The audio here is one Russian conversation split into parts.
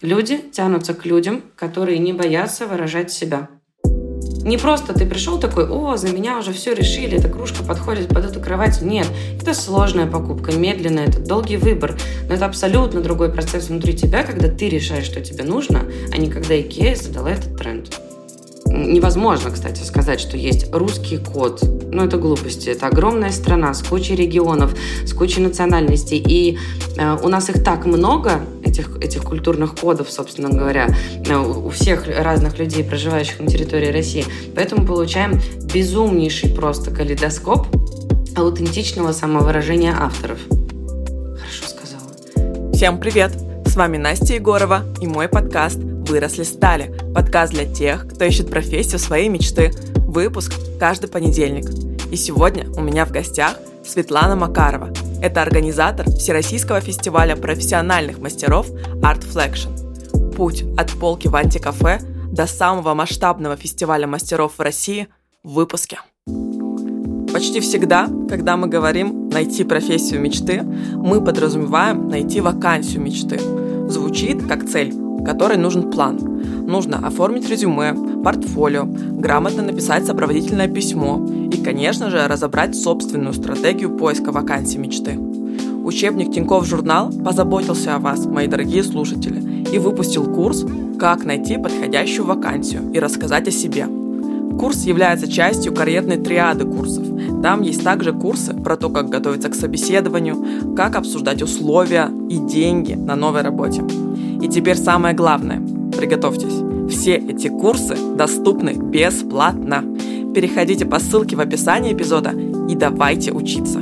Люди тянутся к людям, которые не боятся выражать себя. Не просто ты пришел такой, о, за меня уже все решили, эта кружка подходит под эту кровать. Нет, это сложная покупка, медленная, это долгий выбор. Но это абсолютно другой процесс внутри тебя, когда ты решаешь, что тебе нужно, а не когда Икея задала этот тренд. Невозможно, кстати, сказать, что есть русский код. Ну, это глупости. Это огромная страна с кучей регионов, с кучей национальностей. И э, у нас их так много, этих, этих культурных кодов, собственно говоря, э, у всех разных людей, проживающих на территории России. Поэтому получаем безумнейший просто калейдоскоп аутентичного самовыражения авторов. Хорошо сказала. Всем привет! С вами Настя Егорова и мой подкаст «Выросли стали» – подкаст для тех, кто ищет профессию своей мечты. Выпуск каждый понедельник. И сегодня у меня в гостях Светлана Макарова. Это организатор Всероссийского фестиваля профессиональных мастеров Art Flexion. Путь от полки в антикафе до самого масштабного фестиваля мастеров в России в выпуске. Почти всегда, когда мы говорим «найти профессию мечты», мы подразумеваем «найти вакансию мечты». Звучит как цель, которой нужен план. Нужно оформить резюме, портфолио, грамотно написать сопроводительное письмо и, конечно же, разобрать собственную стратегию поиска вакансий мечты. Учебник Тинькофф журнал позаботился о вас, мои дорогие слушатели, и выпустил курс «Как найти подходящую вакансию и рассказать о себе». Курс является частью карьерной триады курсов. Там есть также курсы про то, как готовиться к собеседованию, как обсуждать условия и деньги на новой работе. И теперь самое главное. Приготовьтесь. Все эти курсы доступны бесплатно. Переходите по ссылке в описании эпизода и давайте учиться.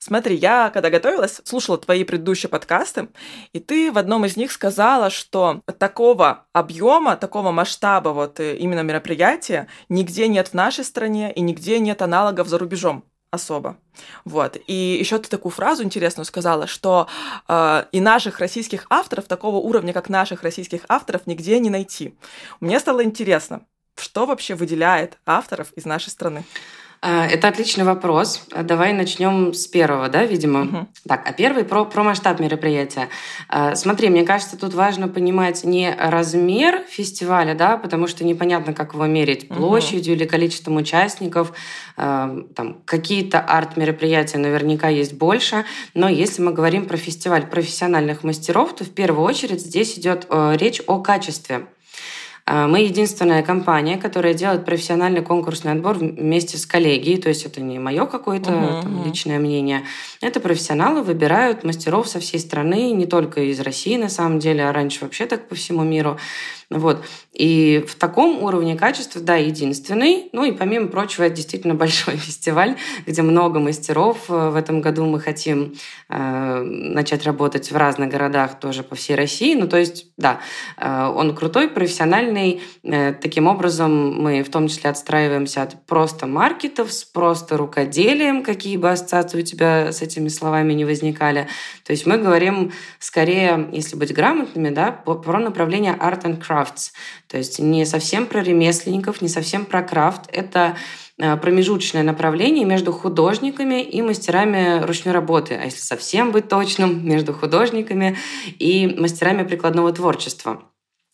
Смотри, я когда готовилась, слушала твои предыдущие подкасты, и ты в одном из них сказала, что такого объема, такого масштаба вот э, именно мероприятия нигде нет в нашей стране и нигде нет аналогов за рубежом особо. Вот. И еще ты такую фразу интересную сказала, что э, и наших российских авторов такого уровня, как наших российских авторов, нигде не найти. Мне стало интересно, что вообще выделяет авторов из нашей страны? А, это отличный вопрос. Давай начнем с первого, да, видимо. Угу. Так, а первый про, про масштаб мероприятия. А, смотри, мне кажется, тут важно понимать не размер фестиваля, да, потому что непонятно, как его мерить площадью угу. или количеством участников. Там какие-то арт-мероприятия наверняка есть больше, но если мы говорим про фестиваль профессиональных мастеров, то в первую очередь здесь идет э, речь о качестве. А, мы единственная компания, которая делает профессиональный конкурсный отбор вместе с коллегией, то есть это не мое какое-то uh-huh, там, личное мнение. Это профессионалы выбирают мастеров со всей страны, не только из России на самом деле, а раньше вообще так по всему миру. Вот. И в таком уровне качества, да, единственный. Ну и помимо прочего, это действительно большой фестиваль, где много мастеров. В этом году мы хотим э, начать работать в разных городах тоже по всей России. Ну то есть, да, э, он крутой, профессиональный. Э, таким образом мы в том числе отстраиваемся от просто маркетов, с просто рукоделием, какие бы ассоциации у тебя с этими словами не возникали. То есть мы говорим скорее, если быть грамотными, да, про направление art and craft crafts. То есть не совсем про ремесленников, не совсем про крафт. Это э, промежуточное направление между художниками и мастерами ручной работы, а если совсем быть точным, между художниками и мастерами прикладного творчества.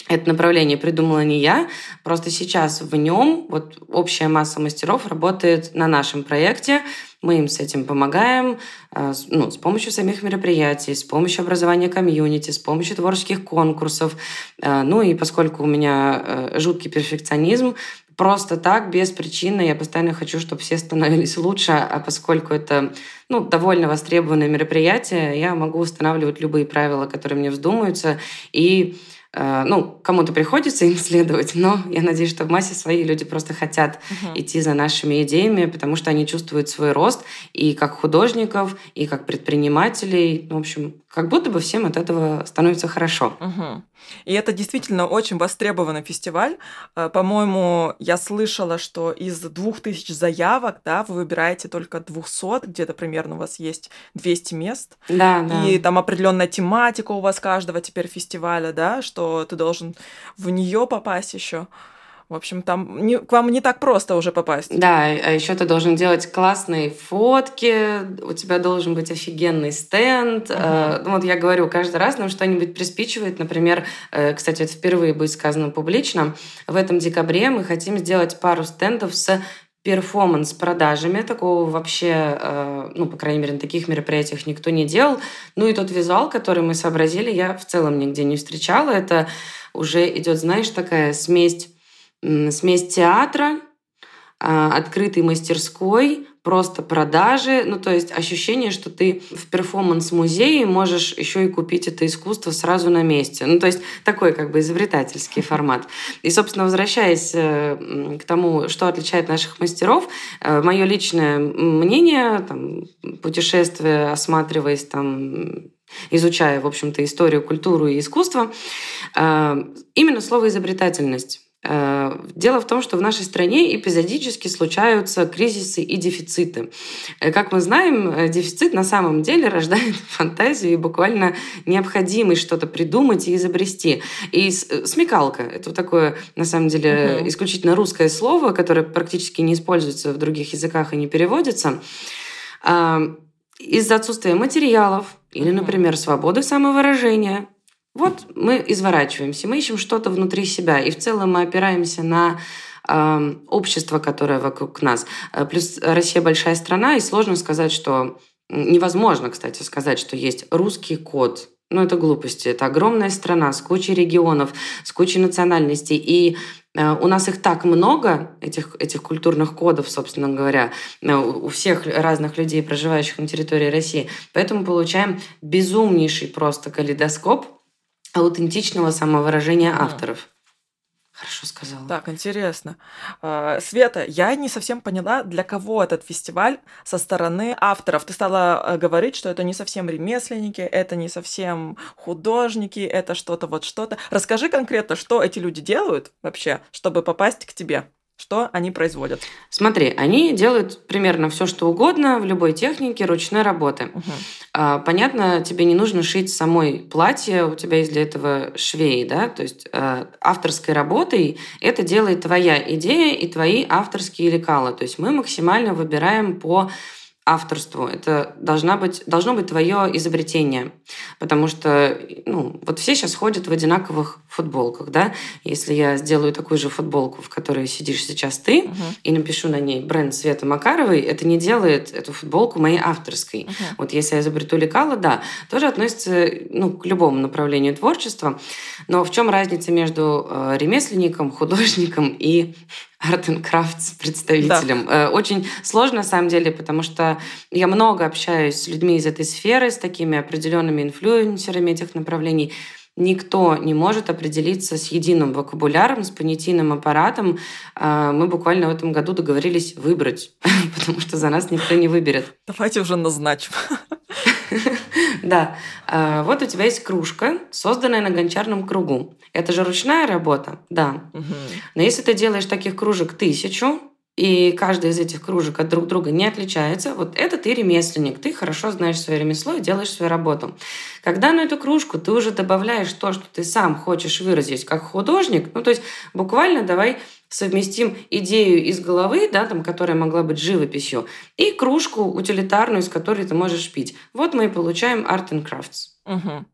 Это направление придумала не я, просто сейчас в нем вот общая масса мастеров работает на нашем проекте. Мы им с этим помогаем э, ну, с помощью самих мероприятий, с помощью образования комьюнити, с помощью творческих конкурсов. Э, ну и поскольку у меня э, жуткий перфекционизм, просто так, без причины. Я постоянно хочу, чтобы все становились лучше, а поскольку это ну, довольно востребованное мероприятие, я могу устанавливать любые правила, которые мне вздумаются, и ну, кому-то приходится им следовать, но я надеюсь, что в массе свои люди просто хотят uh-huh. идти за нашими идеями, потому что они чувствуют свой рост и как художников, и как предпринимателей. В общем, как будто бы всем от этого становится хорошо. Uh-huh. И это действительно очень востребованный фестиваль. Э, по-моему, я слышала, что из двух тысяч заявок, да, вы выбираете только 200, где-то примерно у вас есть 200 мест. Да, да. И там определенная тематика у вас каждого теперь фестиваля, да, что ты должен в нее попасть еще. В общем, там не, к вам не так просто уже попасть. Да, а еще ты должен делать классные фотки, у тебя должен быть офигенный стенд. Uh-huh. Ну, вот я говорю, каждый раз нам что-нибудь приспичивает. Например, э, кстати, это впервые будет сказано публично. В этом декабре мы хотим сделать пару стендов с перформанс-продажами. Такого вообще, э, ну, по крайней мере, на таких мероприятиях никто не делал. Ну и тот визуал, который мы сообразили, я в целом нигде не встречала. Это уже идет, знаешь, такая смесь смесь театра, а, открытой мастерской, просто продажи, ну то есть ощущение, что ты в перформанс-музее можешь еще и купить это искусство сразу на месте. Ну то есть такой как бы изобретательский формат. И, собственно, возвращаясь э, к тому, что отличает наших мастеров, э, мое личное мнение, там, путешествие, осматриваясь там изучая, в общем-то, историю, культуру и искусство, э, именно слово изобретательность. Э, дело в том, что в нашей стране эпизодически случаются кризисы и дефициты. Э, как мы знаем, э, дефицит на самом деле рождает фантазию и буквально необходимость что-то придумать и изобрести. И смекалка — это такое, на самом деле, угу. исключительно русское слово, которое практически не используется в других языках и не переводится. Из-за отсутствия материалов или, например, свободы самовыражения, вот мы изворачиваемся, мы ищем что-то внутри себя, и в целом мы опираемся на э, общество, которое вокруг нас. Э, плюс Россия большая страна, и сложно сказать, что невозможно, кстати, сказать, что есть русский код. Ну, это глупости. Это огромная страна с кучей регионов, с кучей национальностей. И э, у нас их так много, этих, этих культурных кодов, собственно говоря, э, у всех разных людей, проживающих на территории России. Поэтому получаем безумнейший просто калейдоскоп аутентичного самовыражения авторов. Хорошо сказала. Так, интересно. А, Света, я не совсем поняла, для кого этот фестиваль со стороны авторов. Ты стала э, говорить, что это не совсем ремесленники, это не совсем художники, это что-то вот что-то. Расскажи конкретно, что эти люди делают вообще, чтобы попасть к тебе. Что они производят? Смотри, они делают примерно все, что угодно в любой технике ручной работы. Угу. Понятно, тебе не нужно шить самой платье, у тебя есть для этого швей, да, то есть а, авторской работой это делает твоя идея и твои авторские лекала. То есть мы максимально выбираем по авторству. Это должна быть, должно быть твое изобретение. Потому что ну, вот все сейчас ходят в одинаковых футболках. Да? Если я сделаю такую же футболку, в которой сидишь сейчас ты, uh-huh. и напишу на ней бренд Света Макаровой, это не делает эту футболку моей авторской. Uh-huh. Вот если я изобрету лекала, да, тоже относится ну, к любому направлению творчества. Но в чем разница между э, ремесленником, художником и Art and Crafts представителем. Да. Э, очень сложно, на самом деле, потому что я много общаюсь с людьми из этой сферы, с такими определенными инфлюенсерами этих направлений. Никто не может определиться с единым вокабуляром, с понятийным аппаратом. Э, мы буквально в этом году договорились выбрать, потому что за нас никто не выберет. Давайте уже назначим. Да. Э, вот у тебя есть кружка, созданная на гончарном кругу. Это же ручная работа, да. Но если ты делаешь таких кружек тысячу, и каждая из этих кружек от друг друга не отличается, вот это ты ремесленник, ты хорошо знаешь свое ремесло и делаешь свою работу. Когда на эту кружку ты уже добавляешь то, что ты сам хочешь выразить как художник, ну то есть буквально давай совместим идею из головы, да, там, которая могла быть живописью, и кружку утилитарную, из которой ты можешь пить. Вот мы и получаем Art and Crafts. Угу.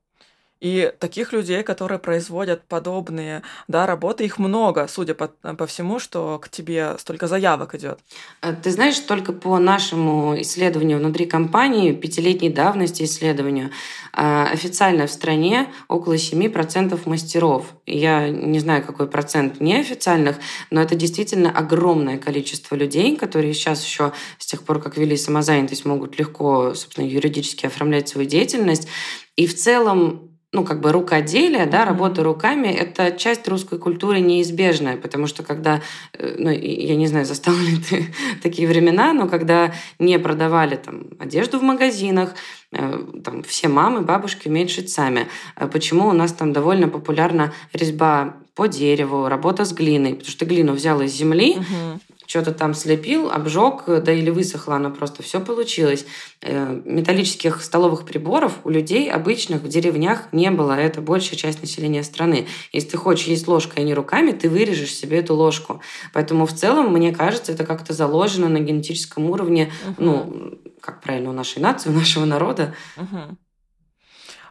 И таких людей, которые производят подобные да, работы, их много, судя по, по всему, что к тебе столько заявок идет. Э, ты знаешь, только по нашему исследованию внутри компании, пятилетней давности исследованию, э, официально в стране около 7% мастеров. Я не знаю, какой процент неофициальных, но это действительно огромное количество людей, которые сейчас еще с тех пор, как ввели самозанятость, могут легко, собственно, юридически оформлять свою деятельность. И в целом ну, как бы рукоделие, да, работа руками — это часть русской культуры неизбежная, потому что когда, э, ну, я не знаю, застал ли ты такие времена, но когда не продавали там одежду в магазинах, э, там все мамы, бабушки умеют шить сами. А почему у нас там довольно популярна резьба по дереву, работа с глиной, потому что глину взяла из земли, угу. Что-то там слепил, обжег, да или высохло оно просто, все получилось. Э, металлических столовых приборов у людей обычных в деревнях не было, это большая часть населения страны. Если ты хочешь есть ложкой, а не руками, ты вырежешь себе эту ложку. Поэтому в целом, мне кажется, это как-то заложено на генетическом уровне, угу. ну, как правильно, у нашей нации, у нашего народа. Угу.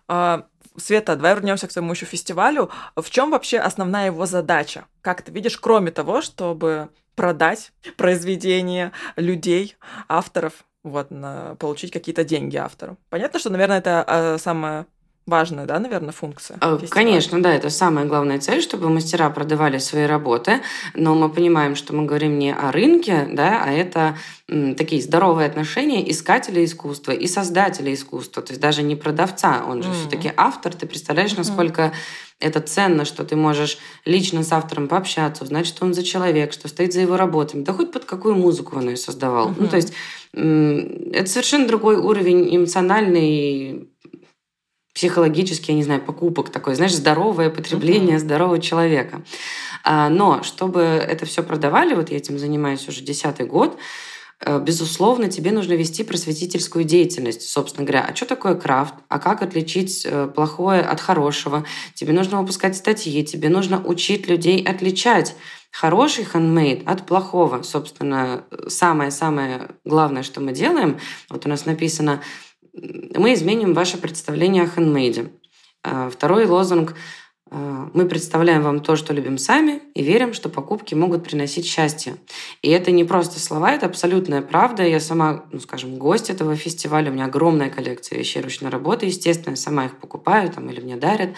А, Света, давай вернемся к своему еще фестивалю. В чем вообще основная его задача? Как ты видишь, кроме того, чтобы продать произведения людей, авторов, вот, на, получить какие-то деньги автору. Понятно, что, наверное, это э, самое важная, да, наверное, функция. А, фестиваля. Конечно, да, это самая главная цель, чтобы мастера продавали свои работы, но мы понимаем, что мы говорим не о рынке, да, а это м, такие здоровые отношения искателя искусства и создателя искусства, то есть даже не продавца, он же mm-hmm. все-таки автор, ты представляешь, насколько mm-hmm. это ценно, что ты можешь лично с автором пообщаться, узнать, что он за человек, что стоит за его работами, да хоть под какую музыку он ее создавал. Mm-hmm. Ну, то есть это совершенно другой уровень эмоциональный психологический, я не знаю, покупок такой, знаешь, здоровое потребление mm-hmm. здорового человека. А, но чтобы это все продавали, вот я этим занимаюсь уже десятый год, э, безусловно, тебе нужно вести просветительскую деятельность, собственно говоря. А что такое крафт? А как отличить э, плохое от хорошего? Тебе нужно выпускать статьи, тебе нужно учить людей отличать хороший хендмейд от плохого. Собственно, самое-самое главное, что мы делаем, вот у нас написано мы изменим ваше представление о хендмейде. А, второй лозунг а, мы представляем вам то, что любим сами, и верим, что покупки могут приносить счастье. И это не просто слова, это абсолютная правда. Я сама, ну, скажем, гость этого фестиваля. У меня огромная коллекция вещей ручной работы. Естественно, я сама их покупаю там, или мне дарят.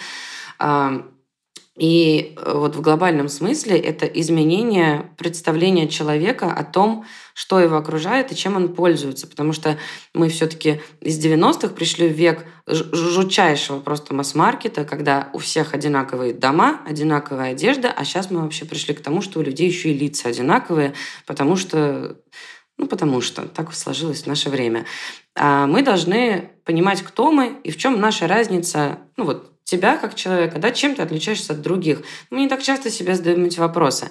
И э, вот в глобальном смысле это изменение представления человека о том, что его окружает и чем он пользуется. Потому что мы все-таки из 90-х пришли в век жутчайшего просто масс-маркета, когда у всех одинаковые дома, одинаковая одежда, а сейчас мы вообще пришли к тому, что у людей еще и лица одинаковые, потому что ну, потому что так сложилось в наше время. А мы должны понимать, кто мы и в чем наша разница, ну вот тебя как человека, да, чем ты отличаешься от других. Мы не так часто себе задаем эти вопросы.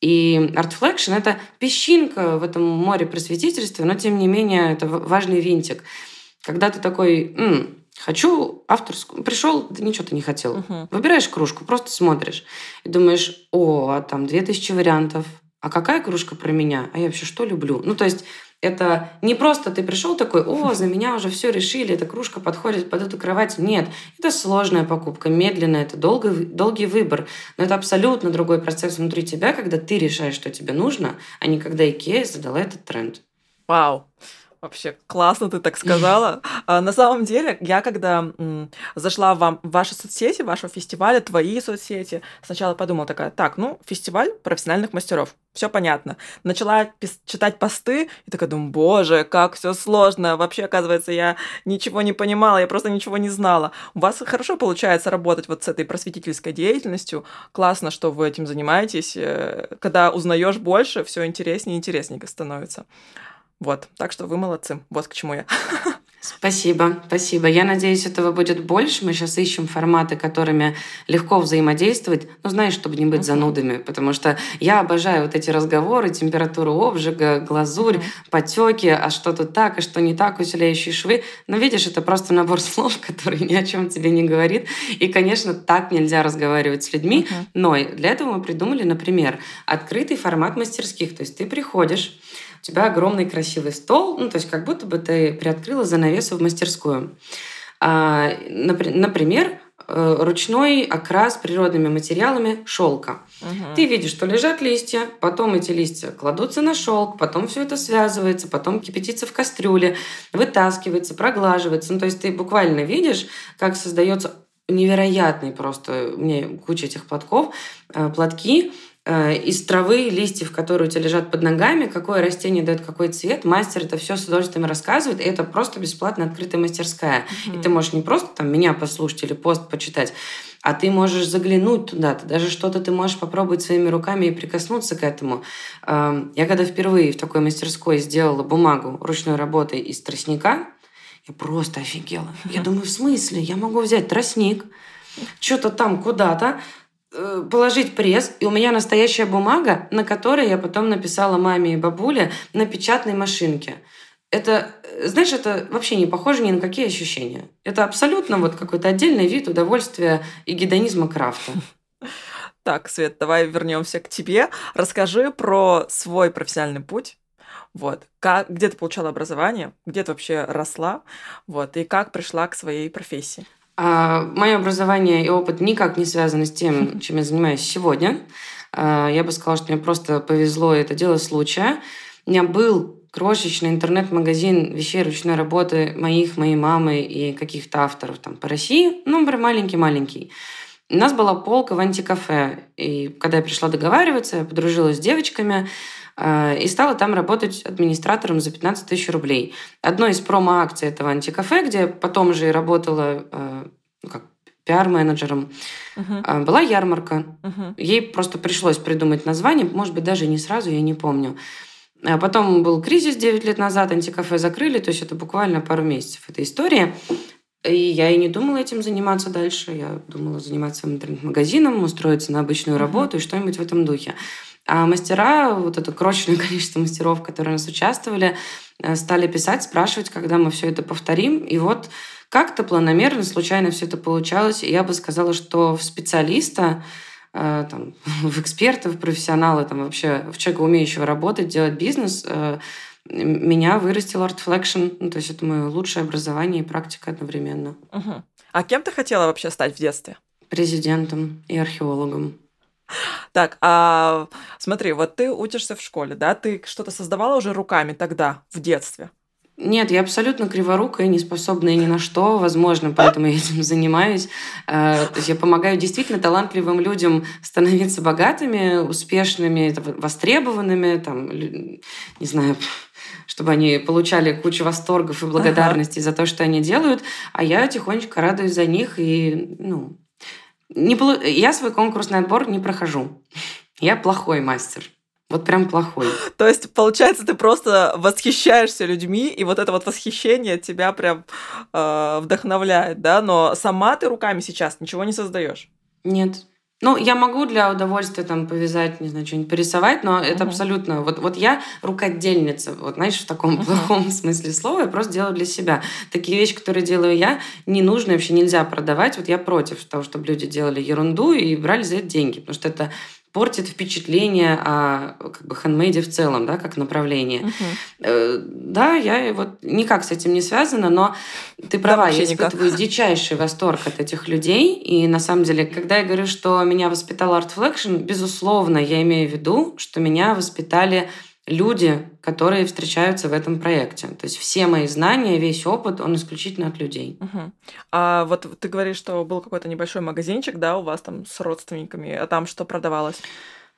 И Artflexion — это песчинка в этом море просветительства, но тем не менее это важный винтик. Когда ты такой, М, хочу авторскую, пришел, да ничего ты не хотел. Uh-huh. Выбираешь кружку, просто смотришь и думаешь, о, а там две тысячи вариантов, а какая кружка про меня? А я вообще что люблю? Ну, то есть это не просто ты пришел такой, о, за меня уже все решили, эта кружка подходит под эту кровать. Нет, это сложная покупка, медленная, это долгий, долгий выбор. Но это абсолютно другой процесс внутри тебя, когда ты решаешь, что тебе нужно, а не когда Икея задала этот тренд. Вау. Вообще классно ты так сказала. А, на самом деле, я когда зашла в ваши соцсети, вашего фестиваля, твои соцсети, сначала подумала такая, так, ну, фестиваль профессиональных мастеров, все понятно. Начала читать посты и такая думаю, боже, как все сложно. Вообще, оказывается, я ничего не понимала, я просто ничего не знала. У вас хорошо получается работать вот с этой просветительской деятельностью. Классно, что вы этим занимаетесь. Э, когда узнаешь больше, все интереснее и интереснее становится. Вот, так что вы молодцы. Вот к чему я. Спасибо, спасибо. Я надеюсь, этого будет больше. Мы сейчас ищем форматы, которыми легко взаимодействовать. Ну, знаешь, чтобы не быть занудами, потому что я обожаю вот эти разговоры, температуру обжига, глазурь, потеки, а что тут так, а что не так, усиляющие швы. Но видишь, это просто набор слов, который ни о чем тебе не говорит. И, конечно, так нельзя разговаривать с людьми. Но для этого мы придумали, например, открытый формат мастерских. То есть ты приходишь, тебя огромный красивый стол, ну, то есть как будто бы ты приоткрыла занавесу в мастерскую. А, например, э, ручной окрас природными материалами шелка. Угу. Ты видишь, что лежат листья, потом эти листья кладутся на шелк, потом все это связывается, потом кипятится в кастрюле, вытаскивается, проглаживается. Ну, то есть ты буквально видишь, как создается невероятный просто, мне куча этих платков, э, платки, из травы, листьев, которые у тебя лежат под ногами, какое растение дает какой цвет. Мастер это все с удовольствием рассказывает, и это просто бесплатно открытая мастерская. Mm-hmm. И ты можешь не просто там меня послушать или пост почитать, а ты можешь заглянуть туда, ты даже что-то ты можешь попробовать своими руками и прикоснуться к этому. Эм, я когда впервые в такой мастерской сделала бумагу ручной работы из тростника, я просто офигела. Я думаю, в смысле? Я могу взять тростник, что-то там куда-то, э, положить пресс, и у меня настоящая бумага, на которой я потом написала маме и бабуле на печатной машинке. Это, э, знаешь, это вообще не похоже ни на какие ощущения. Это абсолютно вот какой-то отдельный вид удовольствия и гедонизма крафта. Так, Свет, давай вернемся к тебе. Расскажи про свой профессиональный путь. Вот. Как, где ты получала образование, где ты вообще росла, вот, и как пришла к своей профессии? А, мое образование и опыт никак не связаны с тем, чем я занимаюсь сегодня. А, я бы сказала, что мне просто повезло, это дело случая. У меня был крошечный интернет-магазин вещей ручной работы моих, моей мамы и каких-то авторов там по России. Ну, прям маленький-маленький. У нас была полка в антикафе. И когда я пришла договариваться, я подружилась с девочками и стала там работать администратором за 15 тысяч рублей. Одной из промо-акций этого антикафе, где потом же и работала э, ну, как пиар-менеджером, uh-huh. была ярмарка. Uh-huh. Ей просто пришлось придумать название, может быть, даже не сразу, я не помню. А потом был кризис 9 лет назад, антикафе закрыли, то есть это буквально пару месяцев этой истории. И я и не думала этим заниматься дальше. Я думала заниматься интернет-магазином, устроиться на обычную работу mm-hmm. и что-нибудь в этом духе. А мастера, вот это крошечное количество мастеров, которые у нас участвовали, э, стали писать, спрашивать, когда мы все это повторим. И вот как-то планомерно, случайно все это получалось. И я бы сказала, что в специалиста, э, там, в эксперта, в профессионала, там, вообще в человека, умеющего работать, делать бизнес, э, меня вырастил ArtFlexion. Ну, то есть это мое лучшее образование и практика одновременно. Угу. А кем ты хотела вообще стать в детстве? Президентом и археологом. Так, а смотри, вот ты учишься в школе, да? Ты что-то создавала уже руками тогда, в детстве? Нет, я абсолютно криворукая, не способная ни на что, возможно, поэтому я этим занимаюсь. Э, то есть я помогаю действительно талантливым людям становиться богатыми, успешными, востребованными, там, не знаю, чтобы они получали кучу восторгов и благодарности ага. за то, что они делают, а я тихонечко радуюсь за них и, ну, не, я свой конкурсный отбор не прохожу. Я плохой мастер. Вот прям плохой. То есть, получается, ты просто восхищаешься людьми, и вот это вот восхищение тебя прям э, вдохновляет, да? Но сама ты руками сейчас ничего не создаешь. Нет. Ну, я могу для удовольствия там повязать, не знаю, что-нибудь порисовать, но uh-huh. это абсолютно... Вот, вот я рукодельница, вот знаешь, в таком uh-huh. плохом смысле слова, я просто делаю для себя. Такие вещи, которые делаю я, не нужно, вообще нельзя продавать. Вот я против того, чтобы люди делали ерунду и брали за это деньги, потому что это портит впечатление о как бы хендмейде в целом, да, как направление. Uh-huh. Да, я вот никак с этим не связана, но ты права, да, я испытываю никак. дичайший восторг от этих людей. И на самом деле, когда я говорю, что меня воспитал Art Flexion, безусловно, я имею в виду, что меня воспитали люди, которые встречаются в этом проекте. То есть все мои знания, весь опыт, он исключительно от людей. Угу. А вот ты говоришь, что был какой-то небольшой магазинчик, да, у вас там с родственниками, а там что продавалось?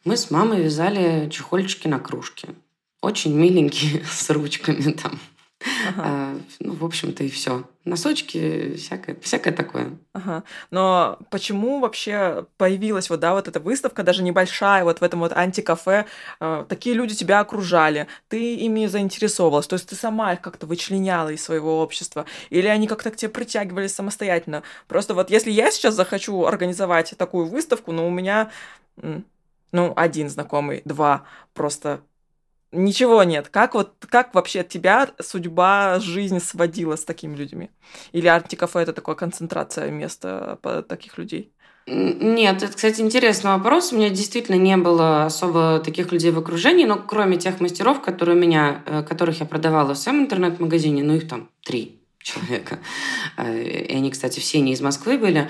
Мы с мамой вязали чехольчики на кружке. Очень миленькие, с ручками там. Ага. А, ну, в общем-то, и все. Носочки, всякое, всякое такое. Ага. Но почему вообще появилась вот, да, вот эта выставка, даже небольшая, вот в этом вот антикафе, э, такие люди тебя окружали, ты ими заинтересовалась, то есть ты сама их как-то вычленяла из своего общества, или они как-то к тебе притягивались самостоятельно? Просто вот если я сейчас захочу организовать такую выставку, но ну, у меня ну, один знакомый, два, просто Ничего нет. Как вот как вообще тебя судьба, жизнь сводила с такими людьми? Или антикафе это такая концентрация места таких людей? Нет, это, кстати, интересный вопрос. У меня действительно не было особо таких людей в окружении, но кроме тех мастеров, которые у меня, э, которых я продавала в своем интернет-магазине, ну их там три человека. Э, и они, кстати, все не из Москвы были.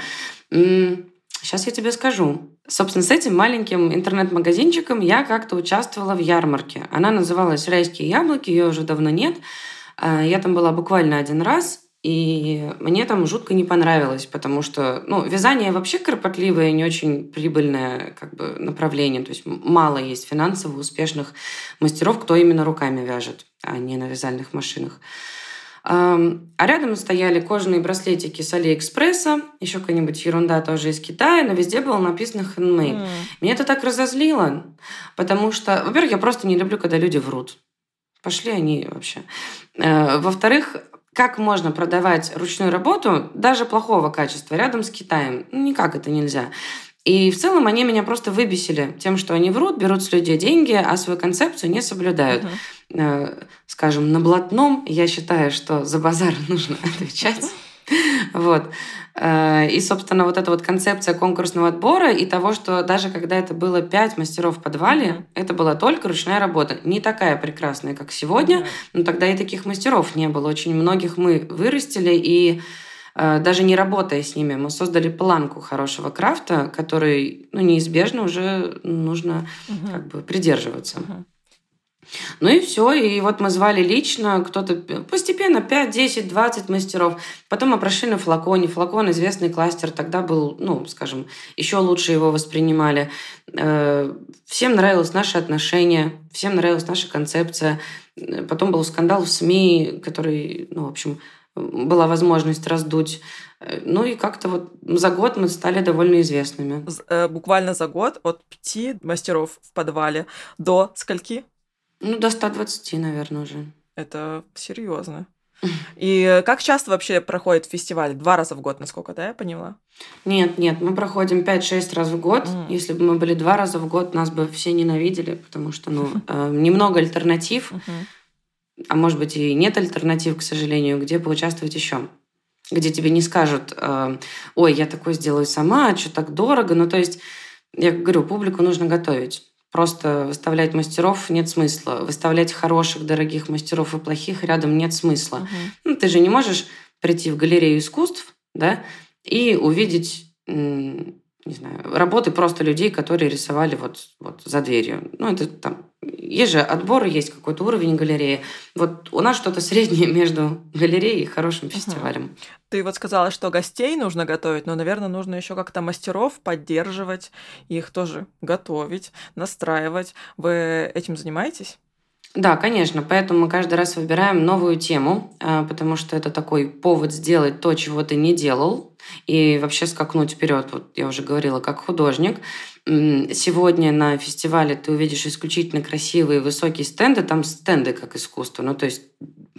Сейчас я тебе скажу. Собственно, с этим маленьким интернет-магазинчиком я как-то участвовала в ярмарке. Она называлась «Райские яблоки», ее уже давно нет. А, я там была буквально один раз, и мне там жутко не понравилось, потому что, ну, вязание вообще кропотливое, не очень прибыльное как бы направление. То есть мало есть финансово успешных мастеров, кто именно руками вяжет, а не на вязальных машинах. А рядом стояли кожаные браслетики с Алиэкспресса, еще какая-нибудь ерунда тоже из Китая, но везде было написано handmade. Mm. Меня это так разозлило, потому что, во-первых, я просто не люблю, когда люди врут. Пошли они вообще. Э, во-вторых, как можно продавать ручную работу, даже плохого качества, рядом с Китаем? Никак это нельзя. И в целом они меня просто выбесили тем, что они врут, берут с людей деньги, а свою концепцию не соблюдают. Uh-huh. Скажем, на блатном я считаю, что за базар нужно отвечать. Вот. Э, и, собственно, вот эта вот концепция конкурсного отбора и того, что даже когда это было пять мастеров в подвале, mm-hmm. это была только ручная работа. Не такая прекрасная, как сегодня, mm-hmm. но тогда и таких мастеров не было. Очень многих мы вырастили, и даже не работая с ними, мы создали планку хорошего крафта, который ну, неизбежно уже нужно mm-hmm. как бы придерживаться. Mm-hmm. Ну и все. И вот мы звали лично, кто-то постепенно 5, 10, 20 мастеров. Потом мы прошли на флаконе. Флакон известный кластер. Тогда был, ну, скажем, еще лучше его воспринимали. Э, всем нравилось наше отношение, всем нравилась наша концепция. Потом был скандал в СМИ, который, ну, в общем, была возможность раздуть. Э, ну и как-то вот за год мы стали довольно известными. Э, буквально за год от пяти мастеров в подвале до скольки? Ну, до 120, наверное, уже. Это серьезно. И как часто вообще проходит фестиваль? Два раза в год, насколько, да, я поняла? Нет, нет, мы проходим 5-6 раз в год. Mm. Если бы мы были два раза в год, нас бы все ненавидели, потому что, ну, э, немного альтернатив, а может быть и нет альтернатив, к сожалению, где поучаствовать еще где тебе не скажут, э, ой, я такое сделаю сама, что так дорого. Ну, то есть, я говорю, публику нужно готовить. Просто выставлять мастеров нет смысла. Выставлять хороших, дорогих мастеров и плохих рядом нет смысла. Угу. Ну, ты же не можешь прийти в галерею искусств, да, и увидеть не знаю, работы просто людей, которые рисовали вот, вот за дверью. Ну, это там... Есть же отбор, есть какой-то уровень галереи. Вот у нас что-то среднее между галереей и хорошим фестивалем. Ты вот сказала, что гостей нужно готовить, но, наверное, нужно еще как-то мастеров поддерживать, их тоже готовить, настраивать. Вы этим занимаетесь? Да, конечно. Поэтому мы каждый раз выбираем новую тему, а, потому что это такой повод сделать то, чего ты не делал, и вообще скакнуть вперед. Вот я уже говорила, как художник. Сегодня на фестивале ты увидишь исключительно красивые высокие стенды. Там стенды как искусство, ну то есть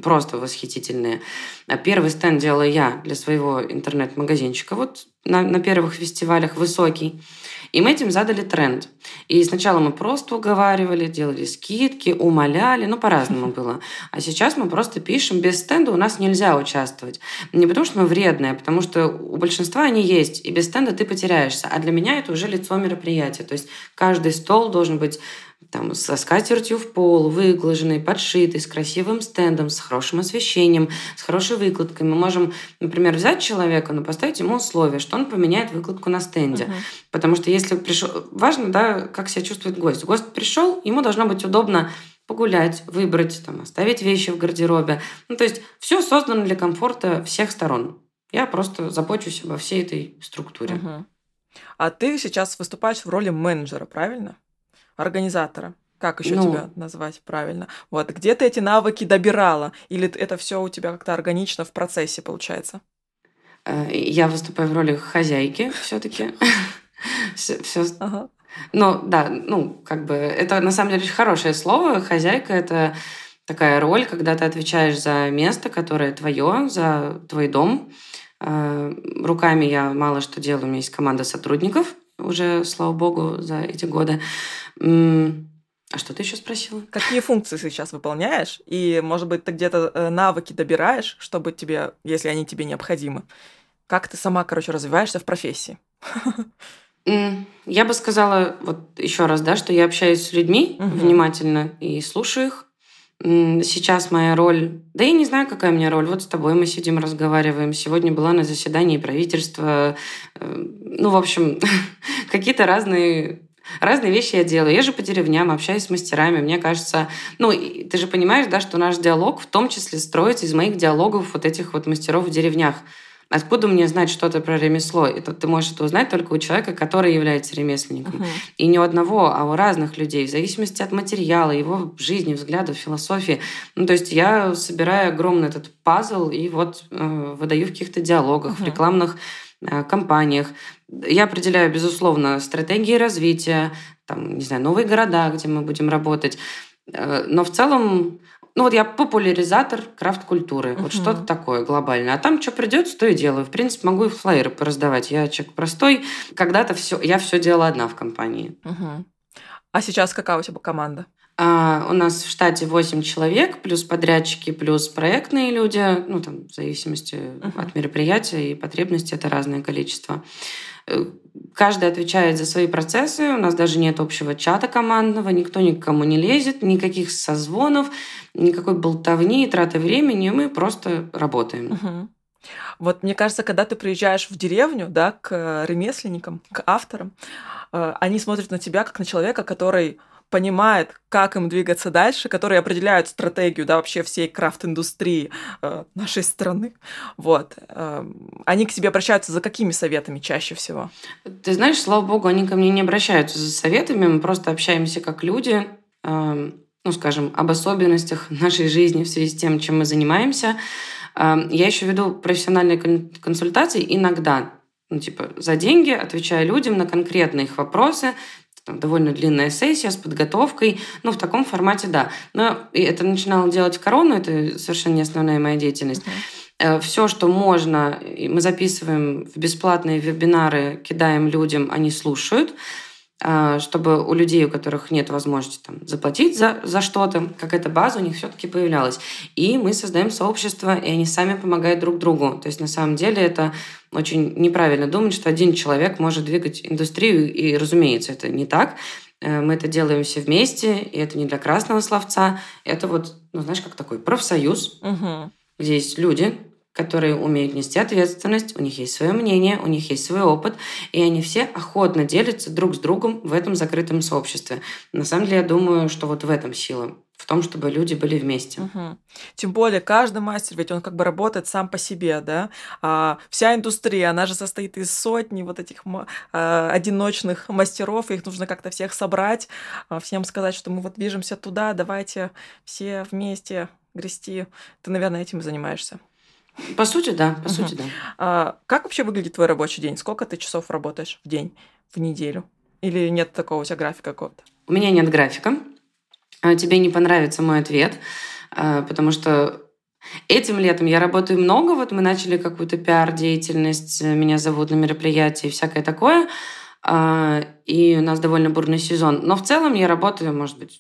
просто восхитительные. А первый стенд делала я для своего интернет-магазинчика. Вот на, на первых фестивалях высокий. И мы этим задали тренд. И сначала мы просто уговаривали, делали скидки, умоляли, ну, по-разному было. А сейчас мы просто пишем, без стенда у нас нельзя участвовать. Не потому что мы вредные, а потому что у большинства они есть, и без стенда ты потеряешься. А для меня это уже лицо мероприятия. То есть каждый стол должен быть там, со скатертью в пол, выглаженный, подшитый, с красивым стендом, с хорошим освещением, с хорошей выкладкой. Мы можем, например, взять человека, но поставить ему условие, что он поменяет выкладку на стенде. Uh-huh. Потому что если пришел... Важно, да, как себя чувствует гость. Гость пришел, ему должно быть удобно погулять, выбрать, там, оставить вещи в гардеробе. Ну, то есть все создано для комфорта всех сторон. Я просто забочусь обо всей этой структуре. Uh-huh. А ты сейчас выступаешь в роли менеджера, правильно? Организатора. Как еще ну, тебя назвать правильно? Вот, где ты эти навыки добирала? Или это все у тебя как-то органично в процессе получается? Э, я выступаю в роли хозяйки все-таки. Все. Ну, да, ну, как бы, это на самом деле очень хорошее слово. Хозяйка — это такая роль, когда ты отвечаешь за место, которое твое, за твой дом. Э, руками я мало что делаю, у меня есть команда сотрудников, уже, слава богу, за эти годы. А что ты еще спросила? Какие функции сейчас выполняешь? И, может быть, ты где-то э, навыки добираешь, чтобы тебе, если они тебе необходимы? Как ты сама, короче, развиваешься в профессии? Я бы сказала вот еще раз, да, что я общаюсь с людьми угу. внимательно и слушаю их. Сейчас моя роль, да я не знаю, какая у меня роль. Вот с тобой мы сидим, разговариваем. Сегодня была на заседании правительства. Э, ну, в общем, какие-то разные Разные вещи я делаю. Я же по деревням, общаюсь с мастерами. Мне кажется, ну, ты же понимаешь, да, что наш диалог в том числе строится из моих диалогов вот этих вот мастеров в деревнях. Откуда мне знать что-то про ремесло? Это ты можешь это узнать только у человека, который является ремесленником. Uh-huh. И не у одного, а у разных людей, в зависимости от материала, его жизни, взглядов, философии. Ну, то есть я собираю огромный этот пазл и вот э, выдаю в каких-то диалогах, uh-huh. в рекламных компаниях. Я определяю, безусловно, стратегии развития, там, не знаю, новые города, где мы будем работать. Э, но в целом ну вот я популяризатор крафт-культуры, uh-huh. вот что-то такое глобальное. А там что придется, то и делаю. В принципе, могу и флайеры пораздавать. Я человек простой. Когда-то все, я все делала одна в компании. Uh-huh. А сейчас какая у тебя команда? А, у нас в штате 8 человек, плюс подрядчики, плюс проектные люди. Ну, там, в зависимости uh-huh. от мероприятия и потребностей, это разное количество. Э, каждый отвечает за свои процессы. У нас даже нет общего чата командного, никто никому не лезет, никаких созвонов, никакой болтовни и траты времени. Мы просто работаем. Uh-huh. Вот мне кажется, когда ты приезжаешь в деревню, да, к ремесленникам, к авторам, э, они смотрят на тебя как на человека, который понимает, как им двигаться дальше, которые определяют стратегию да, вообще всей крафт-индустрии э, нашей страны. Вот. Э, они к тебе обращаются за какими советами чаще всего? Ты знаешь, слава богу, они ко мне не обращаются за советами, мы просто общаемся как люди, э, ну, скажем, об особенностях нашей жизни в связи с тем, чем мы занимаемся. Э, я еще веду профессиональные консультации иногда, ну, типа, за деньги, отвечая людям на конкретные их вопросы, там, довольно длинная сессия с подготовкой. Ну, в таком формате, да. Но это начинала делать корону, это совершенно не основная моя деятельность. Uh-huh. Все, что можно, мы записываем в бесплатные вебинары, кидаем людям, они слушают. А, чтобы у людей, у которых нет возможности там, заплатить за, за что-то, какая-то база у них все-таки появлялась. И мы создаем сообщество, и они сами помогают друг другу. То есть на самом деле это очень неправильно думать, что один человек может двигать индустрию, и, разумеется, это не так. Э, мы это делаем все вместе, и это не для красного словца. Это вот, ну, знаешь, как такой профсоюз, угу. где есть люди, которые умеют нести ответственность, у них есть свое мнение, у них есть свой опыт, и они все охотно делятся друг с другом в этом закрытом сообществе. На самом деле, я думаю, что вот в этом сила в том, чтобы люди были вместе. Угу. Тем более каждый мастер, ведь он как бы работает сам по себе, да. А вся индустрия, она же состоит из сотни вот этих а, одиночных мастеров, их нужно как-то всех собрать, а, всем сказать, что мы вот движемся туда, давайте все вместе грести. Ты, наверное, этим и занимаешься. По сути, да, по угу. сути, да. А, как вообще выглядит твой рабочий день? Сколько ты часов работаешь в день, в неделю? Или нет такого у тебя графика какого-то? У меня нет графика. А, тебе не понравится мой ответ, а, потому что Этим летом я работаю много. Вот мы начали какую-то пиар-деятельность, меня зовут на мероприятия и всякое такое. И у нас довольно бурный сезон. Но в целом я работаю, может быть,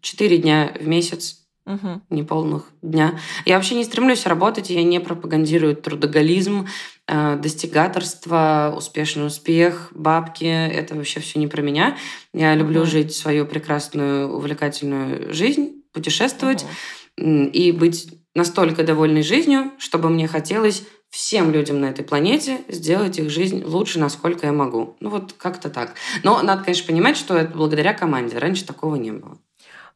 четыре дня в месяц угу. неполных дня. Я вообще не стремлюсь работать, я не пропагандирую трудоголизм, э, достигаторство, успешный успех, бабки. Это вообще все не про меня. Я люблю угу. жить свою прекрасную, увлекательную жизнь, путешествовать угу. и быть настолько довольной жизнью, чтобы мне хотелось всем людям на этой планете сделать их жизнь лучше, насколько я могу. Ну вот как-то так. Но надо, конечно, понимать, что это благодаря команде. Раньше такого не было.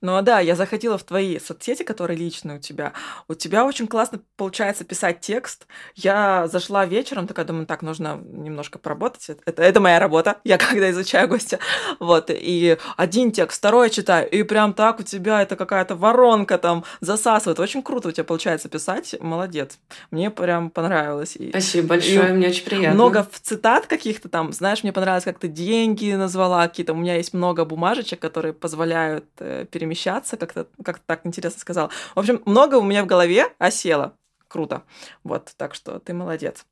Ну да, я заходила в твои соцсети, которые личные у тебя. У тебя очень классно получается писать текст. Я зашла вечером, такая думаю, так, нужно немножко поработать. Это, это моя работа, я когда изучаю гостя. Вот, и один текст, второй читаю, и прям так у тебя это какая-то воронка там засасывает. Очень круто у тебя получается писать, молодец. Мне прям понравилось. И, Спасибо большое, и мне очень приятно. Много цитат каких-то там, знаешь, мне понравилось, как ты деньги назвала какие-то. У меня есть много бумажечек, которые позволяют э, перемещаться перемещаться, как-то как так интересно сказала. В общем, много у меня в голове осело. Круто. Вот, так что ты молодец.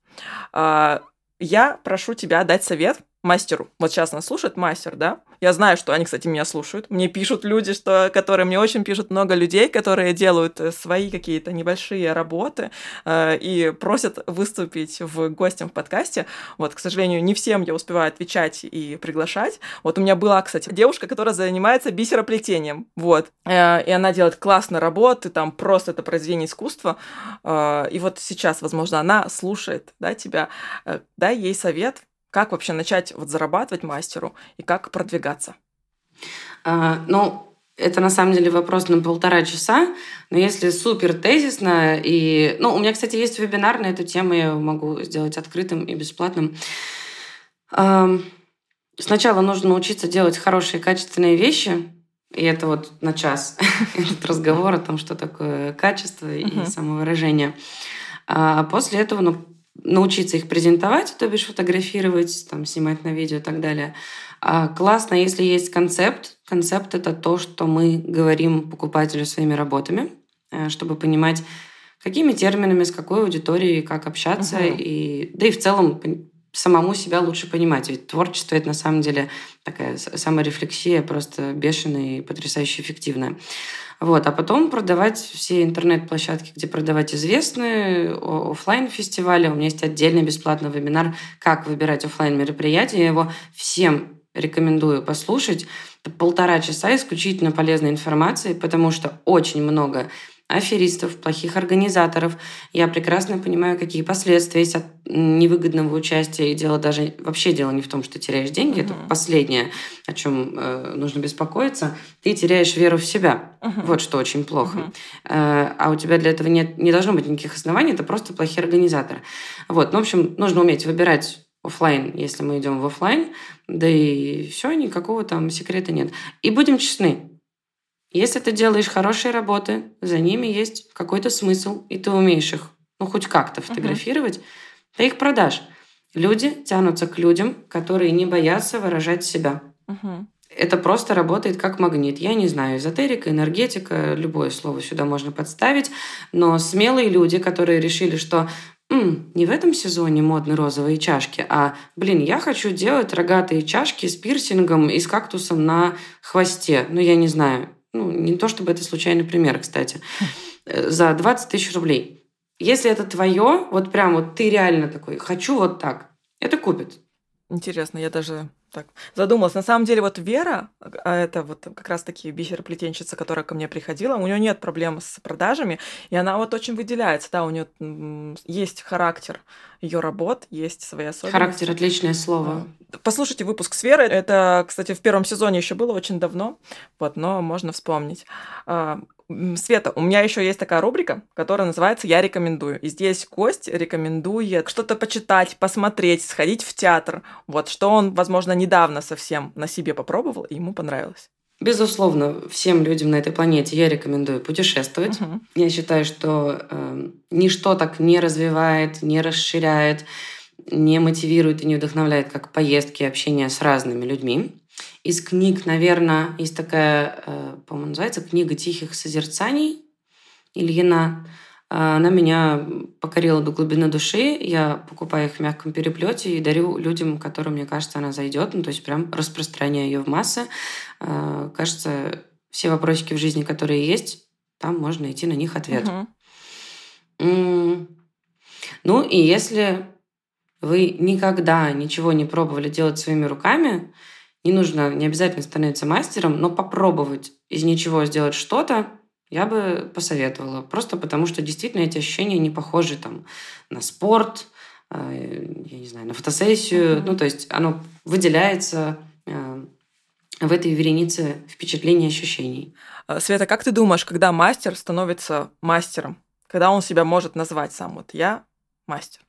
А, я прошу тебя дать совет мастеру. Вот сейчас нас слушает мастер, да? Я знаю, что они, кстати, меня слушают. Мне пишут люди, что, которые мне очень пишут много людей, которые делают э, свои какие-то небольшие работы э, и просят выступить в гостям в подкасте. Вот, к сожалению, не всем я успеваю отвечать и приглашать. Вот у меня была, кстати, девушка, которая занимается бисероплетением. Вот. Э, и она делает классные работы, там просто это произведение искусства. Э, и вот сейчас, возможно, она слушает да, тебя. Э, дай ей совет, как вообще начать вот зарабатывать мастеру и как продвигаться? А, ну, это на самом деле вопрос на полтора часа, но если супер тезисно и... Ну, у меня, кстати, есть вебинар на эту тему, я могу сделать открытым и бесплатным. А, сначала нужно научиться делать хорошие качественные вещи, и это вот на час этот разговор о том, что такое качество и самовыражение. А после этого, ну, научиться их презентовать, то бишь фотографировать, там, снимать на видео и так далее. А классно, если есть концепт. Концепт — это то, что мы говорим покупателю своими работами, э, чтобы понимать, какими терминами, с какой аудиторией, как общаться. Угу. И, да и в целом самому себя лучше понимать. Ведь творчество — это на самом деле такая саморефлексия просто бешеная и потрясающе эффективная. Вот. А потом продавать все интернет-площадки, где продавать известные офлайн фестивали У меня есть отдельный бесплатный вебинар «Как выбирать офлайн мероприятия Я его всем рекомендую послушать. Это полтора часа исключительно полезной информации, потому что очень много аферистов, плохих организаторов. Я прекрасно понимаю, какие последствия есть от невыгодного участия. И дело даже вообще дело не в том, что теряешь деньги. Uh-huh. Это последнее, о чем э, нужно беспокоиться. Ты теряешь веру в себя. Uh-huh. Вот что очень плохо. Uh-huh. Э, а у тебя для этого нет, не должно быть никаких оснований. Это просто плохие организаторы. Вот. Ну, в общем, нужно уметь выбирать офлайн, если мы идем в офлайн, да и все, никакого там секрета нет. И будем честны, если ты делаешь хорошие работы, за ними есть какой-то смысл, и ты умеешь их, ну, хоть как-то фотографировать, uh-huh. ты их продашь. Люди тянутся к людям, которые не боятся выражать себя. Uh-huh. Это просто работает как магнит. Я не знаю, эзотерика, энергетика, любое слово сюда можно подставить, но смелые люди, которые решили, что М, не в этом сезоне модны розовые чашки, а, блин, я хочу делать рогатые чашки с пирсингом и с кактусом на хвосте. Ну, я не знаю, ну, не то чтобы это случайный пример, кстати, э, за 20 тысяч рублей. Если это твое, вот прям вот ты реально такой, хочу вот так, это купит. Интересно, я даже так задумалась. На самом деле, вот Вера, а это вот как раз-таки бисероплетенщица, которая ко мне приходила, у нее нет проблем с продажами, и она вот очень выделяется, да, у нее есть характер ее работ, есть свои особенности. Характер отличное слово. А, послушайте выпуск с Верой. Это, кстати, в первом сезоне еще было очень давно, вот, но можно вспомнить. Света, у меня еще есть такая рубрика, которая называется «Я рекомендую». И здесь гость рекомендует что-то почитать, посмотреть, сходить в театр. Вот, что он, возможно, недавно совсем на себе попробовал, и ему понравилось. Безусловно, всем людям на этой планете я рекомендую путешествовать. Угу. Я считаю, что э, ничто так не развивает, не расширяет, не мотивирует и не вдохновляет, как поездки общение с разными людьми. Из книг, наверное, есть такая, э, по-моему, называется «Книга тихих созерцаний» Ильина. Э, она меня покорила до глубины души. Я покупаю их в мягком переплете и дарю людям, которым, мне кажется, она зайдет. Ну, то есть прям распространяю ее в массы. Э, кажется, все вопросики в жизни, которые есть, там можно найти на них ответ. Угу. Ну и если вы никогда ничего не пробовали делать своими руками, не нужно, не обязательно становиться мастером, но попробовать из ничего сделать что-то, я бы посоветовала. Просто потому, что действительно эти ощущения не похожи там, на спорт, э, я не знаю, на фотосессию. Mm-hmm. Ну, то есть оно выделяется э, в этой веренице впечатлений и ощущений. А, Света, как ты думаешь, когда мастер становится мастером? Когда он себя может назвать сам? Вот я мастер.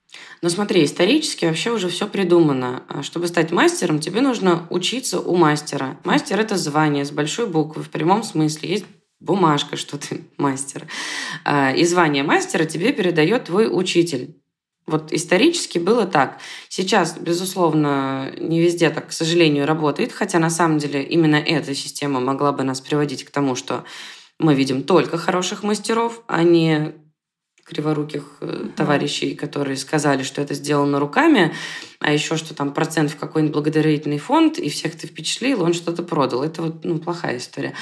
Но смотри, исторически вообще уже все придумано. А чтобы стать мастером, тебе нужно учиться у мастера. Мастер – это звание с большой буквы в прямом смысле. Есть бумажка, что ты мастер. А, и звание мастера тебе передает твой учитель. Вот исторически было так. Сейчас, безусловно, не везде так, к сожалению, работает, хотя на самом деле именно эта система могла бы нас приводить к тому, что мы видим только хороших мастеров, а не криворуких э, товарищей, которые сказали, что это сделано руками, а еще что там процент в какой-нибудь благодарительный фонд, и всех ты впечатлил, он что-то продал. Это вот ну, плохая история.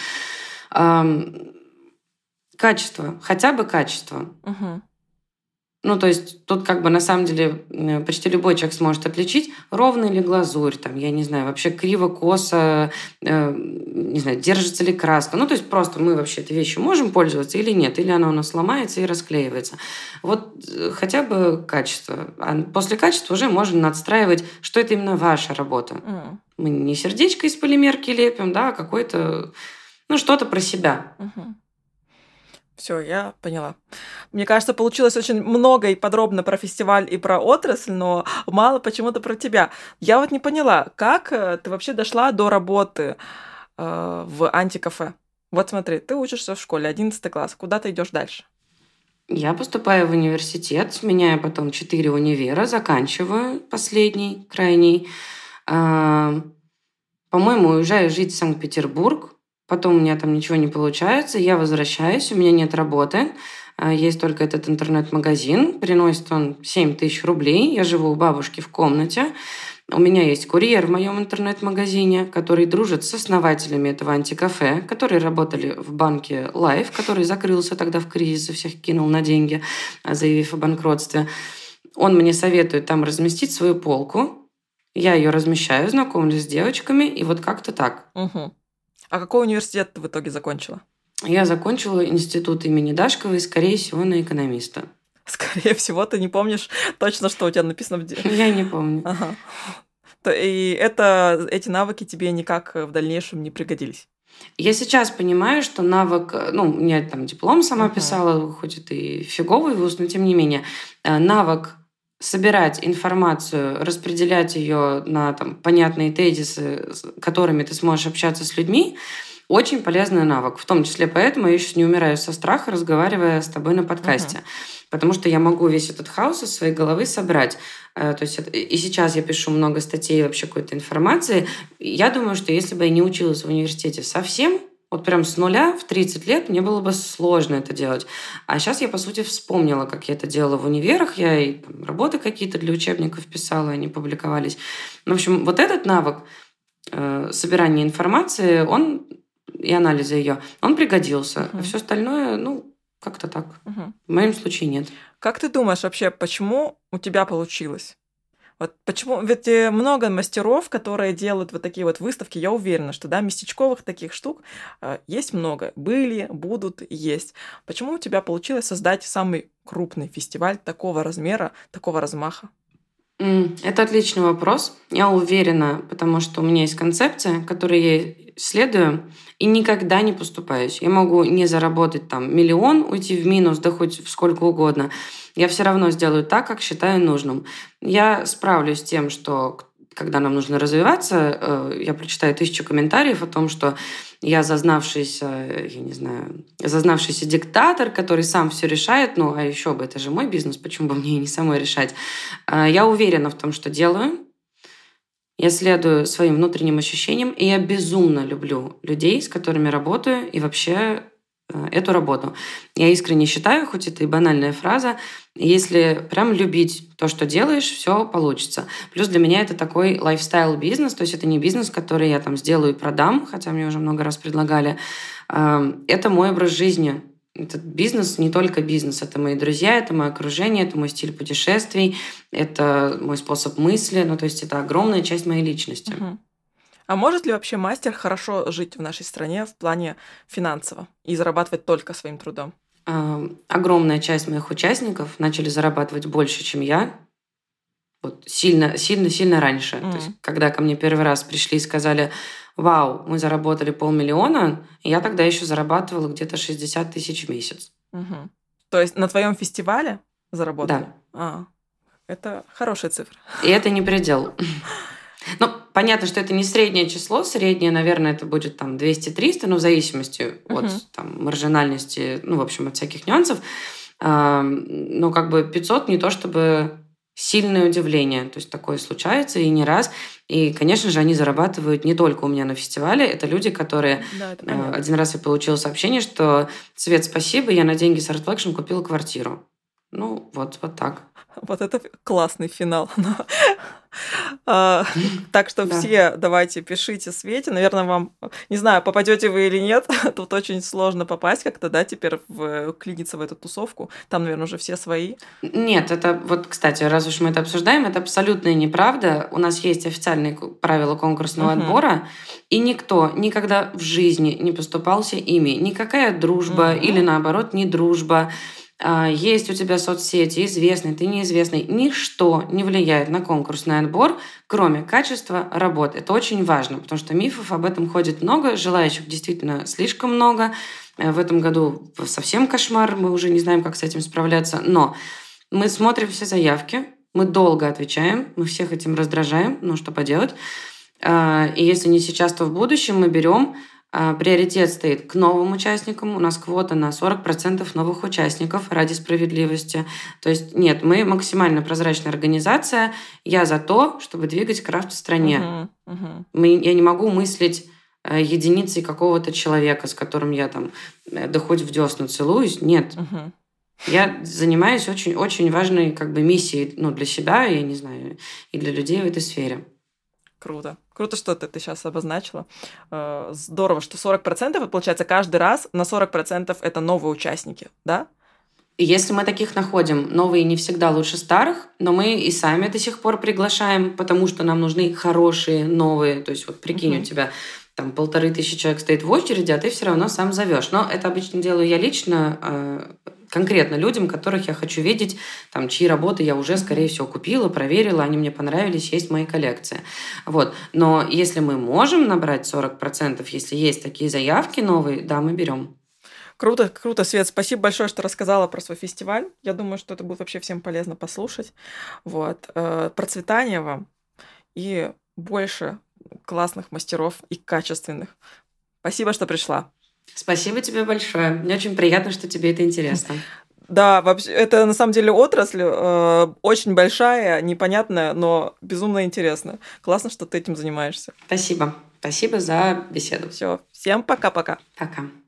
Качество, хотя бы качество. Угу. Ну, то есть тут как бы на самом деле почти любой человек сможет отличить, ровная ли глазурь, там, я не знаю, вообще криво, косо, э, не знаю, держится ли краска. Ну, то есть просто мы вообще этой вещью можем пользоваться или нет, или она у нас ломается и расклеивается. Вот э, хотя бы качество. А после качества уже можно надстраивать, что это именно ваша работа. Mm. Мы не сердечко из полимерки лепим, да, а какой-то, ну, что-то про себя. Mm-hmm. Все, я поняла. Мне кажется, получилось очень много и подробно про фестиваль и про отрасль, но мало почему-то про тебя. Я вот не поняла, как э, ты вообще дошла до работы э, в антикафе? Вот смотри, ты учишься в школе, 11 класс, куда ты идешь дальше? Я поступаю в университет, сменяю потом четыре универа, заканчиваю последний, крайний. А, по-моему, уезжаю жить в Санкт-Петербург. Потом у меня там ничего не получается. Я возвращаюсь, у меня нет работы. А, есть только этот интернет-магазин. Приносит он 7 тысяч рублей. Я живу у бабушки в комнате. У меня есть курьер в моем интернет-магазине, который дружит с основателями этого антикафе, которые работали в банке Life, который закрылся тогда в кризис и всех кинул на деньги, заявив о банкротстве. Он мне советует там разместить свою полку. Я ее размещаю, знакомлюсь с девочками, и вот как-то так. Угу. А какой университет ты в итоге закончила? Я закончила институт имени Дашковой, скорее всего, на экономиста. Скорее всего, ты не помнишь точно, что у тебя написано в... Я не помню. Ага. И это, эти навыки тебе никак в дальнейшем не пригодились? Я сейчас понимаю, что навык, ну, я там диплом сама uh-huh. писала, хоть это и фиговый вуз, но тем не менее, э, навык собирать информацию, распределять ее на там, понятные тезисы, которыми ты сможешь общаться с людьми, очень полезный навык. В том числе поэтому я сейчас не умираю со страха, разговаривая с тобой на подкасте. Uh-huh потому что я могу весь этот хаос из своей головы собрать. Э, то есть и сейчас я пишу много статей вообще какой-то информации. Я думаю, что если бы я не училась в университете совсем, вот прям с нуля в 30 лет мне было бы сложно это делать. А сейчас я, по сути, вспомнила, как я это делала в универах. Я и там, работы какие-то для учебников писала, они публиковались. В общем, вот этот навык э, собирания информации, он и анализа ее, он пригодился. Uh-huh. А все остальное, ну, как-то так. Угу. В моем случае нет. Как ты думаешь вообще, почему у тебя получилось? Вот почему? Ведь э, много мастеров, которые делают вот такие вот выставки, я уверена, что да, местечковых таких штук э, есть много. Были, будут, есть. Почему у тебя получилось создать самый крупный фестиваль такого размера, такого размаха? Это отличный вопрос. Я уверена, потому что у меня есть концепция, которой я следую, и никогда не поступаюсь. Я могу не заработать там миллион, уйти в минус, да хоть сколько угодно. Я все равно сделаю так, как считаю нужным. Я справлюсь с тем, что когда нам нужно развиваться, э, я прочитаю тысячу комментариев о том, что я зазнавшийся, я не знаю, зазнавшийся диктатор, который сам все решает, ну, а еще бы, это же мой бизнес, почему бы мне и не самой решать. Э, я уверена в том, что делаю, я следую своим внутренним ощущениям, и я безумно люблю людей, с которыми работаю, и вообще эту работу. Я искренне считаю, хоть это и банальная фраза, если прям любить то, что делаешь, все получится. Плюс для меня это такой лайфстайл-бизнес, то есть это не бизнес, который я там сделаю и продам, хотя мне уже много раз предлагали. Эм, это мой образ жизни. Этот бизнес не только бизнес, это мои друзья, это мое окружение, это мой стиль путешествий, это мой способ мысли, ну то есть это огромная часть моей личности. Угу. А может ли вообще мастер хорошо жить в нашей стране в плане финансово и зарабатывать только своим трудом? огромная часть моих участников начали зарабатывать больше, чем я. Вот сильно, сильно, сильно раньше. Mm. То есть, когда ко мне первый раз пришли и сказали, вау, мы заработали полмиллиона, я тогда еще зарабатывала где-то 60 тысяч в месяц. Угу. То есть на твоем фестивале заработали? Да. А, это хорошая цифра. И это не предел. Ну, понятно, что это не среднее число. Среднее, наверное, это будет там 200-300, но в зависимости uh-huh. от там, маржинальности, ну, в общем, от всяких нюансов. Но как бы 500 не то чтобы сильное удивление. То есть такое случается и не раз. И, конечно же, они зарабатывают не только у меня на фестивале. Это люди, которые... Да, это э, один раз я получила сообщение, что «Свет, спасибо, я на деньги с Art купила квартиру». Ну, вот, вот так. Вот это классный финал. А, так что все давайте пишите Свете. Наверное, вам, не знаю, попадете вы или нет. Тут очень сложно попасть как-то, да, теперь в, клиниться в эту тусовку. Там, наверное, уже все свои. Нет, это вот, кстати, раз уж мы это обсуждаем, это абсолютная неправда. У нас есть официальные правила конкурсного отбора, и никто никогда в жизни не поступался ими. Никакая дружба или, наоборот, не дружба а, есть у тебя соцсети, известный, ты неизвестный, ничто не влияет на конкурсный отбор, кроме качества работы. Это очень важно, потому что мифов об этом ходит много, желающих действительно слишком много. Э, в этом году совсем кошмар, мы уже не знаем, как с этим справляться. Но мы смотрим все заявки, мы долго отвечаем, мы всех этим раздражаем, ну что поделать. А, и если не сейчас, то в будущем мы берем а, приоритет стоит к новым участникам. У нас квота на 40% новых участников ради справедливости. То есть нет, мы максимально прозрачная организация. Я за то, чтобы двигать крафт в стране. Uh-huh, uh-huh. Мы, я не могу мыслить э, единицей какого-то человека, с которым я там э, да хоть в десну целуюсь. Нет. Uh-huh. Я занимаюсь очень-очень важной как бы миссией ну, для себя, я не знаю, и для людей в этой сфере. Круто. Круто, что ты, ты сейчас обозначила. Э, здорово, что 40% это получается каждый раз на 40% это новые участники, да? Если мы таких находим, новые не всегда лучше старых, но мы и сами до сих пор приглашаем, потому что нам нужны хорошие, новые. То есть вот прикинь, uh-huh. у тебя там полторы тысячи человек стоит в очереди, а ты все равно сам зовешь. Но это обычно делаю я лично, э, конкретно людям, которых я хочу видеть, там, чьи работы я уже, скорее всего, купила, проверила, они мне понравились, есть моей коллекции. Вот. Но если мы можем набрать 40%, если есть такие заявки новые, да, мы берем. Круто, круто, Свет. Спасибо большое, что рассказала про свой фестиваль. Я думаю, что это будет вообще всем полезно послушать. Вот. Э, процветания вам и больше классных мастеров и качественных. Спасибо, что пришла. Спасибо тебе большое. Мне очень приятно, что тебе это интересно. Да, вообще, это на самом деле отрасль э, очень большая, непонятная, но безумно интересная. Классно, что ты этим занимаешься. Спасибо. Спасибо за беседу. Все. Всем пока-пока. Пока. -пока. пока.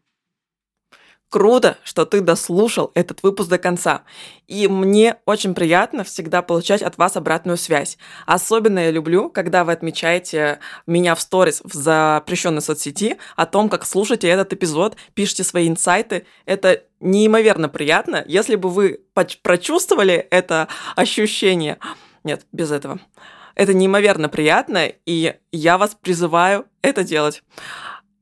Круто, что ты дослушал этот выпуск до конца. И мне очень приятно всегда получать от вас обратную связь. Особенно я люблю, когда вы отмечаете меня в сторис в запрещенной соцсети о том, как слушаете этот эпизод, пишите свои инсайты. Это неимоверно приятно. Если бы вы прочувствовали это ощущение... Нет, без этого. Это неимоверно приятно, и я вас призываю это делать.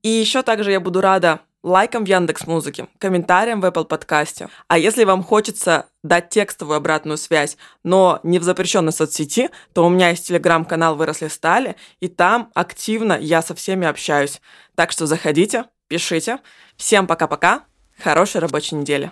И еще также я буду рада лайком в Яндекс Музыке, комментарием в Apple подкасте. А если вам хочется дать текстовую обратную связь, но не в запрещенной соцсети, то у меня есть телеграм-канал «Выросли стали», и там активно я со всеми общаюсь. Так что заходите, пишите. Всем пока-пока, хорошей рабочей недели.